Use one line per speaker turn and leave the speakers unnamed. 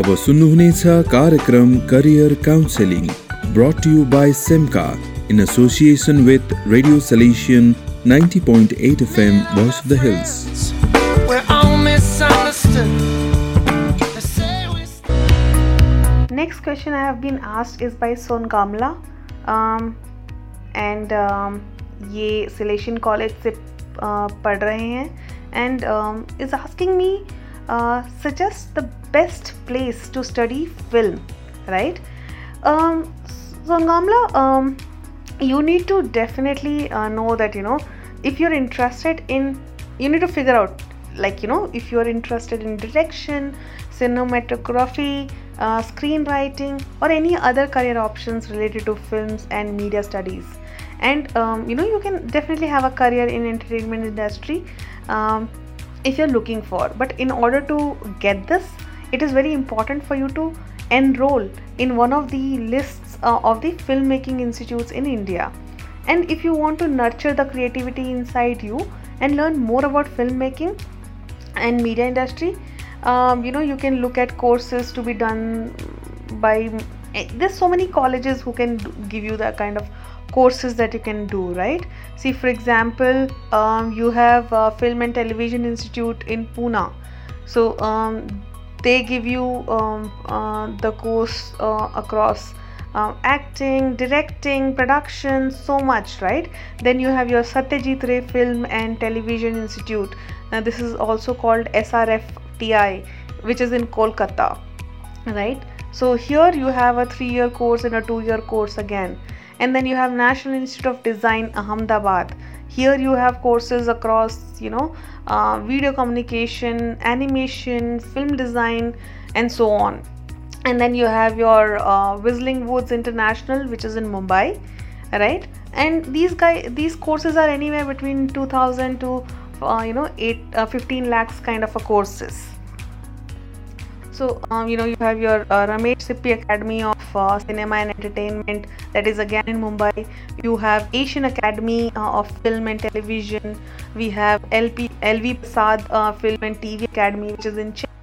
अब सुन्नुहुनेछ कार्यक्रम career counselling brought you by सेमका in association with radio solution 90.8 FM Voice of the Hills.
Say we
Next question I have been asked is by Son Kamla. Um, and um, ये सिलेशन college से uh, पढ़ रहे हैं and is asking me Uh, suggest the best place to study film, right? Um, so, Ngamla, um, you need to definitely uh, know that, you know, if you're interested in, you need to figure out, like, you know, if you're interested in direction, cinematography, uh, screenwriting, or any other career options related to films and media studies. And, um, you know, you can definitely have a career in entertainment industry. Um, if you're looking for. But in order to get this it is very important for you to enroll in one of the lists uh, of the filmmaking institutes in india. And if you want to nurture the creativity inside you and learn more about filmmaking and media industry um, you know you can look at courses to be done by eh, there's so many colleges who can give you that kind of courses that you can do right? See for example um, you have uh, film and television institute in pune. So um, they give you um, uh, the course uh, across uh, acting directing production so much right? Then you have your satyajit ray film and television institute. Now this is also called srfti which is in kolkata right? So here you have a 3 year course and a 2 year course again and then you have national institute of design ahmedabad. Here you have courses across you know uh, video communication animation film design and so on. And then you have your uh, whistling woods international which is in mumbai right? And these guy these courses are anywhere between 2000 to uh, you know 8 uh, 15 lakhs kind of a courses. So um, you know you have your uh, Ramesh Sippy Academy of uh, Cinema and Entertainment that is again in Mumbai. You have Asian Academy uh, of Film and Television. We have LP LV Prasad uh, Film and TV Academy which is in Chennai.